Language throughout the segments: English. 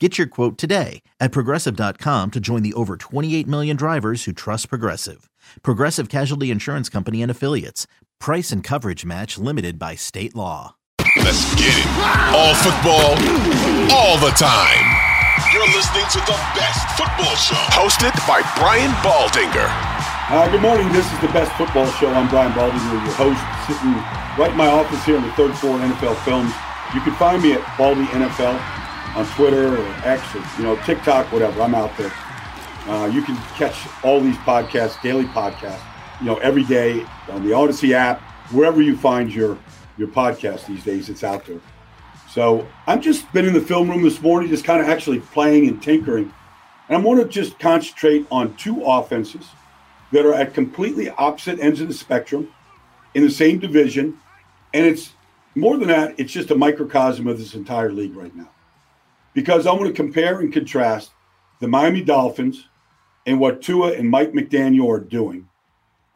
Get your quote today at progressive.com to join the over 28 million drivers who trust Progressive. Progressive Casualty Insurance Company and Affiliates. Price and coverage match limited by state law. Let's get it. All football, all the time. You're listening to the best football show, hosted by Brian Baldinger. Uh, good morning. This is the best football show. I'm Brian Baldinger, your host, sitting right in my office here on the third floor of NFL Films. You can find me at Baldy NFL on Twitter or X or you know TikTok, whatever. I'm out there. Uh, you can catch all these podcasts, daily podcasts, you know, every day on the Audacy app, wherever you find your your podcast these days. It's out there. So I've just been in the film room this morning, just kind of actually playing and tinkering, and I want to just concentrate on two offenses that are at completely opposite ends of the spectrum in the same division, and it's more than that. It's just a microcosm of this entire league right now because I'm going to compare and contrast the Miami Dolphins and what Tua and Mike McDaniel are doing,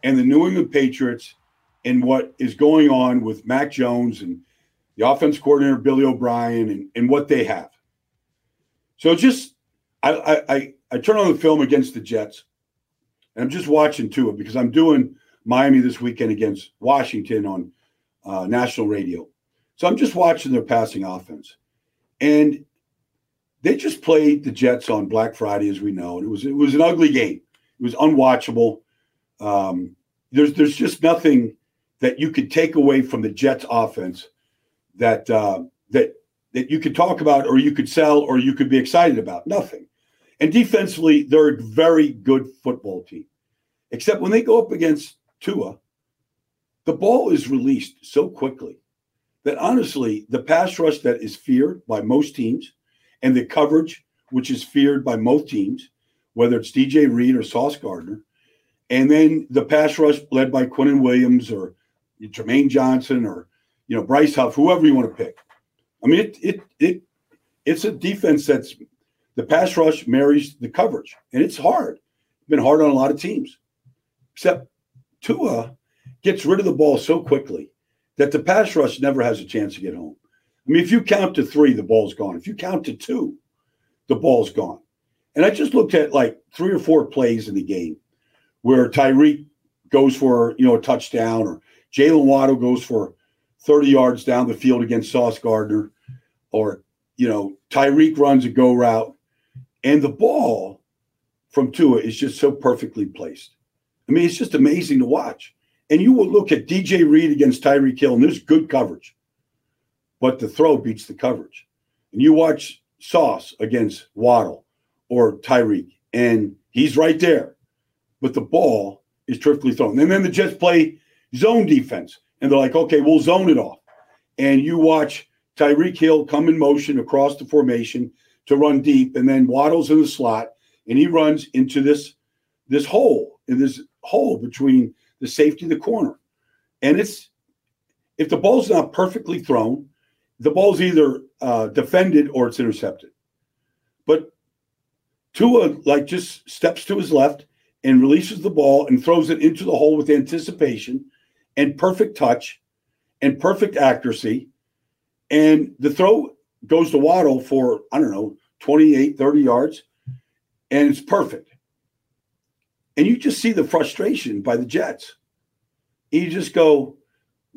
and the New England Patriots and what is going on with Mac Jones and the offense coordinator Billy O'Brien and, and what they have. So just I, I I I turn on the film against the Jets, and I'm just watching Tua because I'm doing Miami this weekend against Washington on uh, national radio. So I'm just watching their passing offense, and they just played the Jets on Black Friday, as we know, and it was it was an ugly game. It was unwatchable. Um, there's there's just nothing that you could take away from the Jets offense that uh, that that you could talk about, or you could sell, or you could be excited about. Nothing. And defensively, they're a very good football team, except when they go up against Tua, the ball is released so quickly that honestly, the pass rush that is feared by most teams and the coverage, which is feared by most teams, whether it's DJ Reed or Sauce Gardner, and then the pass rush led by Quinnen Williams or Jermaine Johnson or you know Bryce Huff, whoever you want to pick. I mean, it it it it's a defense that's the pass rush marries the coverage, and it's hard. It's been hard on a lot of teams, except Tua gets rid of the ball so quickly that the pass rush never has a chance to get home. I mean, if you count to three, the ball's gone. If you count to two, the ball's gone. And I just looked at like three or four plays in the game where Tyreek goes for you know a touchdown or Jaylen Waddle goes for 30 yards down the field against Sauce Gardner, or you know Tyreek runs a go route, and the ball from Tua is just so perfectly placed. I mean, it's just amazing to watch. And you will look at DJ Reed against Tyreek Hill, and there's good coverage but the throw beats the coverage. And you watch Sauce against Waddle or Tyreek, and he's right there, but the ball is terrifically thrown. And then the Jets play zone defense, and they're like, okay, we'll zone it off. And you watch Tyreek Hill come in motion across the formation to run deep, and then Waddle's in the slot, and he runs into this this hole in this hole between the safety and the corner. And it's if the ball's not perfectly thrown, the ball's either uh, defended or it's intercepted. But Tua like just steps to his left and releases the ball and throws it into the hole with anticipation and perfect touch and perfect accuracy. And the throw goes to Waddle for, I don't know, 28, 30 yards, and it's perfect. And you just see the frustration by the Jets. You just go,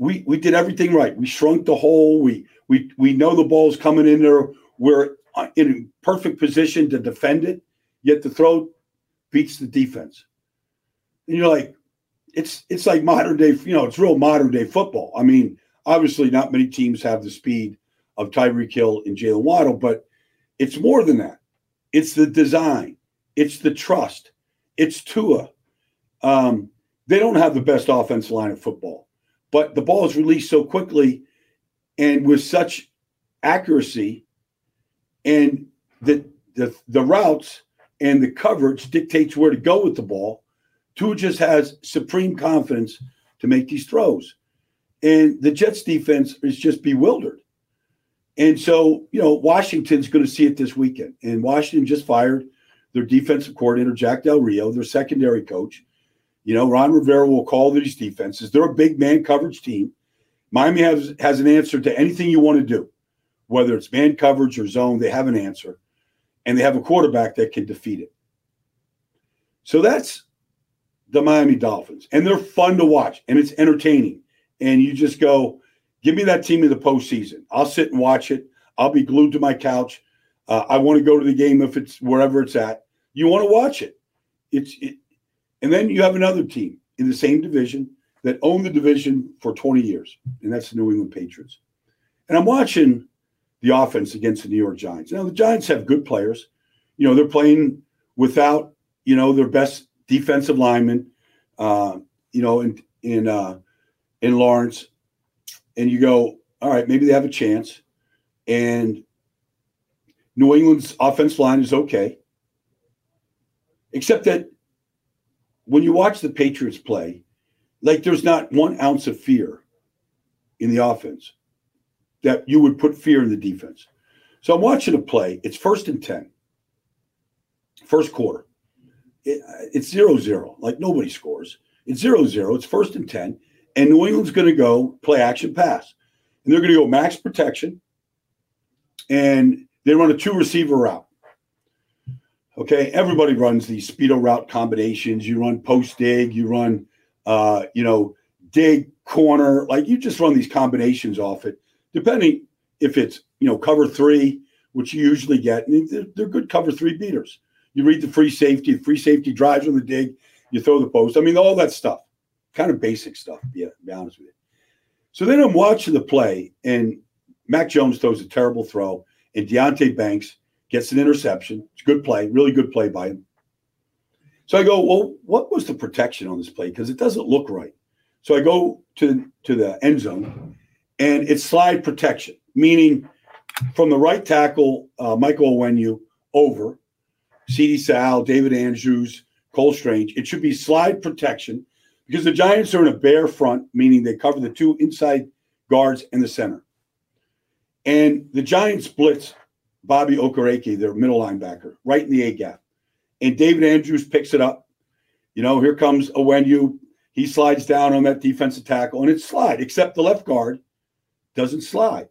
we we did everything right. We shrunk the hole. We we we know the ball's coming in there. We're uh, in a perfect position to defend it, yet the throw beats the defense. And you're like, it's it's like modern day, you know, it's real modern day football. I mean, obviously, not many teams have the speed of Tyreek Hill and Jaylen Waddle, but it's more than that. It's the design, it's the trust, it's Tua. Um, they don't have the best offensive line of football, but the ball is released so quickly and with such accuracy, and the the, the routes and the coverage dictates where to go with the ball. Tua just has supreme confidence to make these throws. And the Jets defense is just bewildered. And so, you know, Washington's going to see it this weekend. And Washington just fired their defensive coordinator, Jack Del Rio, their secondary coach. You know, Ron Rivera will call these defenses. They're a big man coverage team. Miami has, has an answer to anything you want to do, whether it's man coverage or zone, they have an answer. And they have a quarterback that can defeat it. So that's the Miami Dolphins. And they're fun to watch and it's entertaining. And you just go, give me that team in the postseason. I'll sit and watch it. I'll be glued to my couch. Uh, I want to go to the game if it's wherever it's at. You want to watch it. It's it, and then you have another team in the same division that owned the division for 20 years, and that's the New England Patriots. And I'm watching the offense against the New York Giants. Now the Giants have good players. You know, they're playing without, you know, their best defensive lineman, uh, you know, in in uh in Lawrence. And you go, all right, maybe they have a chance. And New England's offense line is okay. Except that when you watch the Patriots play, like there's not one ounce of fear in the offense that you would put fear in the defense. So I'm watching a play. It's first and 10, first quarter. It, it's zero zero. Like nobody scores. It's zero zero. It's first and 10. And New England's going to go play action pass. And they're going to go max protection. And they run a two receiver route. Okay. Everybody runs these speedo route combinations. You run post dig, you run, uh, you know, dig corner. Like you just run these combinations off it, depending if it's, you know, cover three, which you usually get. And they're, they're good cover three beaters. You read the free safety, free safety drives on the dig, you throw the post. I mean, all that stuff, kind of basic stuff, yeah, to be honest with you. So then I'm watching the play, and Mac Jones throws a terrible throw, and Deonte Banks gets an interception. It's a good play, really good play by him. So I go, well, what was the protection on this play? Because it doesn't look right. So I go to, to the end zone, and it's slide protection, meaning from the right tackle, uh, Michael Onwenu, over, Sidy Sow, David Andrews, Cole Strange. It should be slide protection because the Giants are in a bear front, meaning they cover the two inside guards and the center. And the Giants blitz Bobby Okereke, their middle linebacker, right in the A gap. And David Andrews picks it up. You know, here comes Onwenu. He slides down on that defensive tackle, and it's slide, except the left guard doesn't slide.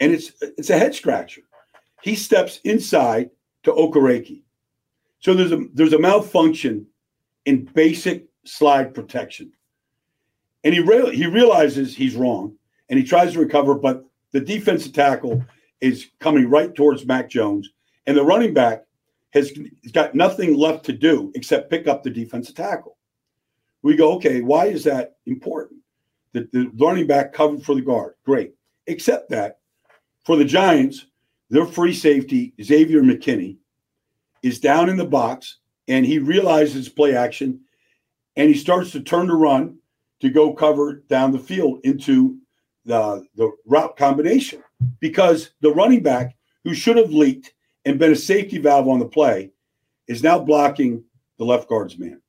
And it's it's a head scratcher. He steps inside to Okereke. So there's a there's a malfunction in basic slide protection. And he re- he realizes he's wrong and he tries to recover, but the defensive tackle is coming right towards Mac Jones, and the running back has got nothing left to do except pick up the defensive tackle. We go, okay, why is that important? The, the running back covered for the guard. Great. Except that for the Giants, their free safety, Xavier McKinney, is down in the box and he realizes play action and he starts to turn to run to go cover down the field into the, the route combination because the running back who should have leaked and been a safety valve on the play is now blocking the left guard's man.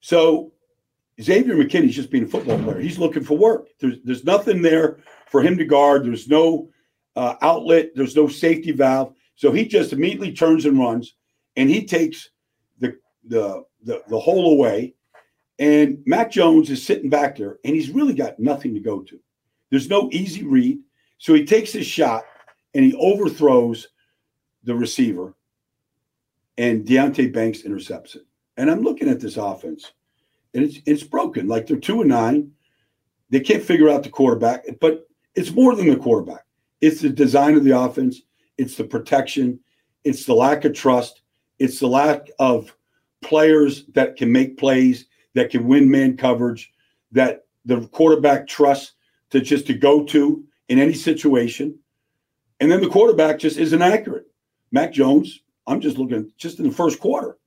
So Xavier McKinney's just being a football player. He's looking for work. There's there's nothing there for him to guard. There's no uh, outlet. There's no safety valve. So he just immediately turns and runs, and he takes the the the, the hole away. And Mac Jones is sitting back there, and he's really got nothing to go to. There's no easy read. So he takes his shot and he overthrows the receiver, and Deonte Banks intercepts it. And I'm looking at this offense, and it's it's broken. Like they're two and nine. They can't figure out the quarterback, but it's more than the quarterback. It's the design of the offense. it's the protection, it's the lack of trust, it's the lack of players that can make plays, that can win man coverage, that the quarterback trusts to just to go to in any situation. And then the quarterback just isn't accurate. Mac Jones, I'm just looking just in the first quarter.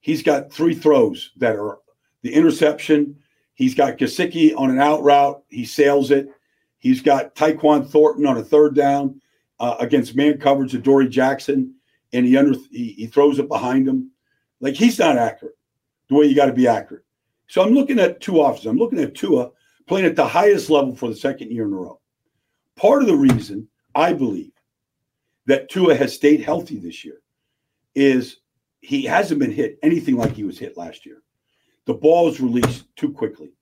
He's got three throws that are the interception. He's got Gesicki on an out route. He sails it. He's got Tyquan Thornton on a third down uh, against man coverage of Dory Jackson, and he under he, he throws it behind him. Like he's not accurate the way you got to be accurate. So I'm looking at two offenses. I'm looking at Tua playing at the highest level for the second year in a row. Part of the reason I believe that Tua has stayed healthy this year is he hasn't been hit anything like he was hit last year. The ball is released too quickly.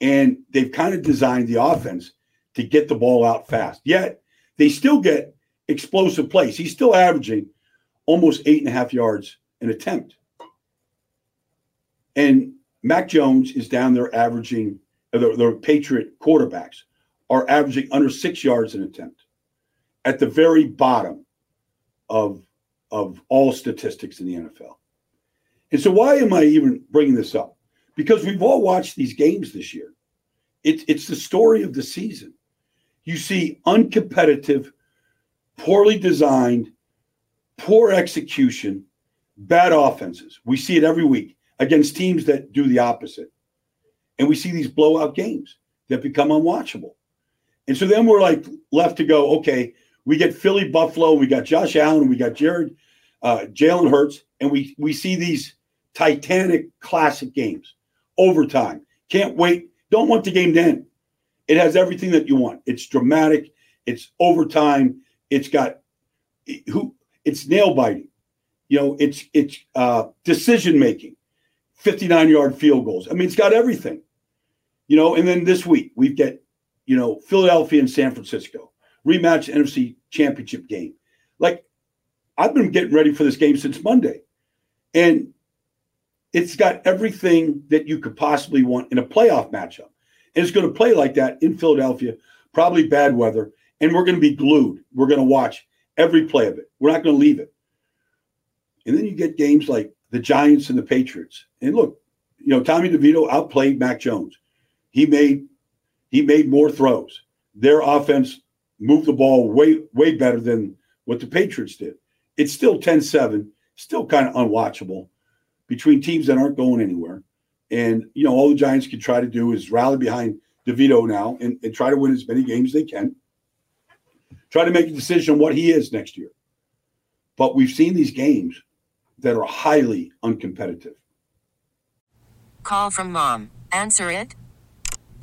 And they've kind of designed the offense to get the ball out fast. Yet they still get explosive plays. He's still averaging almost eight and a half yards an attempt. And Mac Jones is down there averaging, uh, the, the Patriot quarterbacks are averaging under six yards an attempt at the very bottom of, of all statistics in the NFL. And so, why am I even bringing this up? Because we've all watched these games this year. It, it's the story of the season. You see uncompetitive, poorly designed, poor execution, bad offenses. We see it every week against teams that do the opposite. And we see these blowout games that become unwatchable. And so then we're like left to go, okay, we get Philly Buffalo, we got Josh Allen, we got Jared, uh, Jalen Hurts, and we we see these Titanic classic games, overtime. Can't wait. Don't want the game to end. It has everything that you want. It's dramatic. It's overtime. It's got who. It's nail biting. You know, it's it's uh, decision making. 59 yard field goals. I mean, it's got everything, you know. And then this week we've got, you know, Philadelphia and San Francisco rematch NFC championship game. Like, I've been getting ready for this game since Monday. And it's got everything that you could possibly want in a playoff matchup. And it's going to play like that in Philadelphia, probably bad weather. And we're going to be glued. We're going to watch every play of it. We're not going to leave it. And then you get games like the Giants and the Patriots. And look, you know, Tommy DeVito outplayed Mac Jones. He made he made more throws. Their offense moved the ball way way better than what the Patriots did. It's still 10-7, still kind of unwatchable between teams that aren't going anywhere. And you know, all the Giants can try to do is rally behind DeVito now and, and try to win as many games they can. Try to make a decision on what he is next year. But we've seen these games that are highly uncompetitive. Call from mom. Answer it.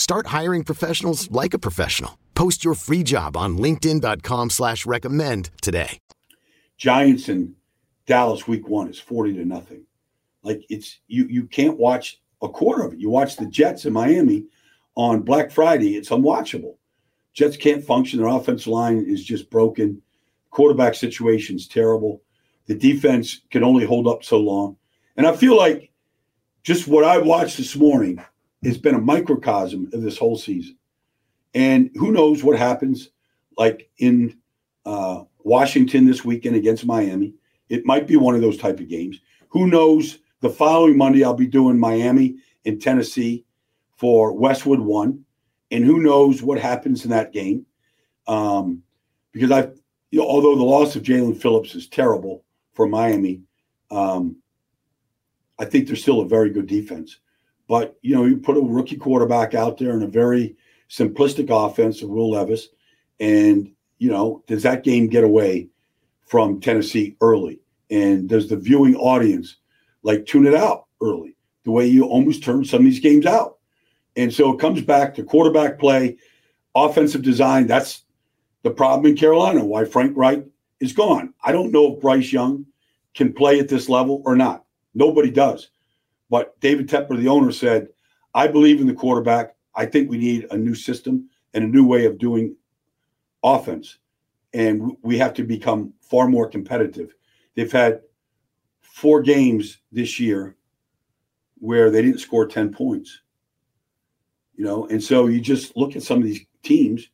Start hiring professionals like a professional. Post your free job on LinkedIn.com slash recommend today. Giants and Dallas week one is 40 to nothing. Like it's you you can't watch a quarter of it. You watch the Jets in Miami on Black Friday, it's unwatchable. Jets can't function, their offensive line is just broken quarterback situation is terrible. The defense can only hold up so long. And I feel like just what I watched this morning has been a microcosm of this whole season. And who knows what happens like in uh, Washington this weekend against Miami. It might be one of those type of games. Who knows? The following Monday, I'll be doing Miami in Tennessee for Westwood One, and who knows what happens in that game? Um, because I, you know, although the loss of Jaelan Phillips is terrible for Miami, um, I think they're still a very good defense. But you know, you put a rookie quarterback out there in a very simplistic offense of Will Levis, and you know, does that game get away from Tennessee early? And does the viewing audience like tune it out early? The way you almost turn some of these games out. And so it comes back to quarterback play, offensive design. That's the problem in Carolina, why Frank Reich is gone. I don't know if Bryce Young can play at this level or not. Nobody does. But David Tepper, the owner, said, I believe in the quarterback. I think we need a new system and a new way of doing offense. And we have to become far more competitive. They've had four games this year where they didn't score 10 points. You know, and so you just look at some of these teams.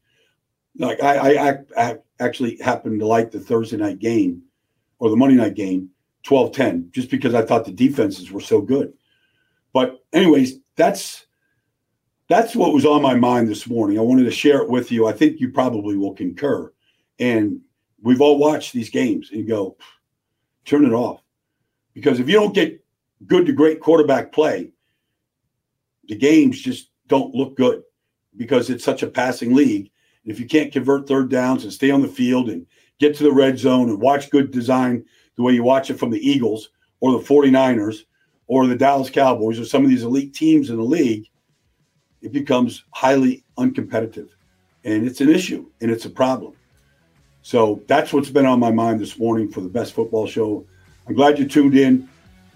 Like I, I, I actually happened to like the Thursday night game or the Monday night game 12 10, just because I thought the defenses were so good. But, anyways, that's that's what was on my mind this morning. I wanted to share it with you. I think you probably will concur. And we've all watched these games and go, turn it off. Because if you don't get good to great quarterback play, the games just don't look good because it's such a passing league. And if you can't convert third downs and stay on the field and get to the red zone and watch good design the way you watch it from the Eagles or the 49ers or the Dallas Cowboys or some of these elite teams in the league, it becomes highly uncompetitive. And it's an issue and it's a problem. So that's what's been on my mind this morning for the best football show. I'm glad you tuned in.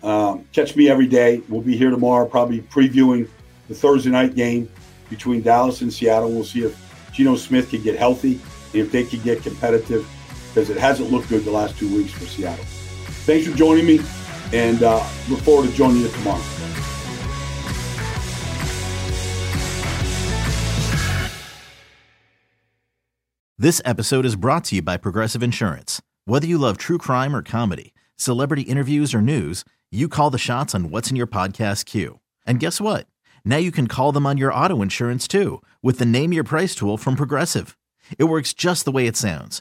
Um, catch me every day. We'll be here tomorrow, probably previewing the Thursday night game between Dallas and Seattle. We'll see if Geno Smith can get healthy and if they can get competitive because it hasn't looked good the last two weeks for Seattle. Thanks for joining me, and uh, look forward to joining you tomorrow. This episode is brought to you by Progressive Insurance. Whether you love true crime or comedy, celebrity interviews or news, you call the shots on what's in your podcast queue. And guess what? Now you can call them on your auto insurance too with the Name Your Price tool from Progressive. It works just the way it sounds.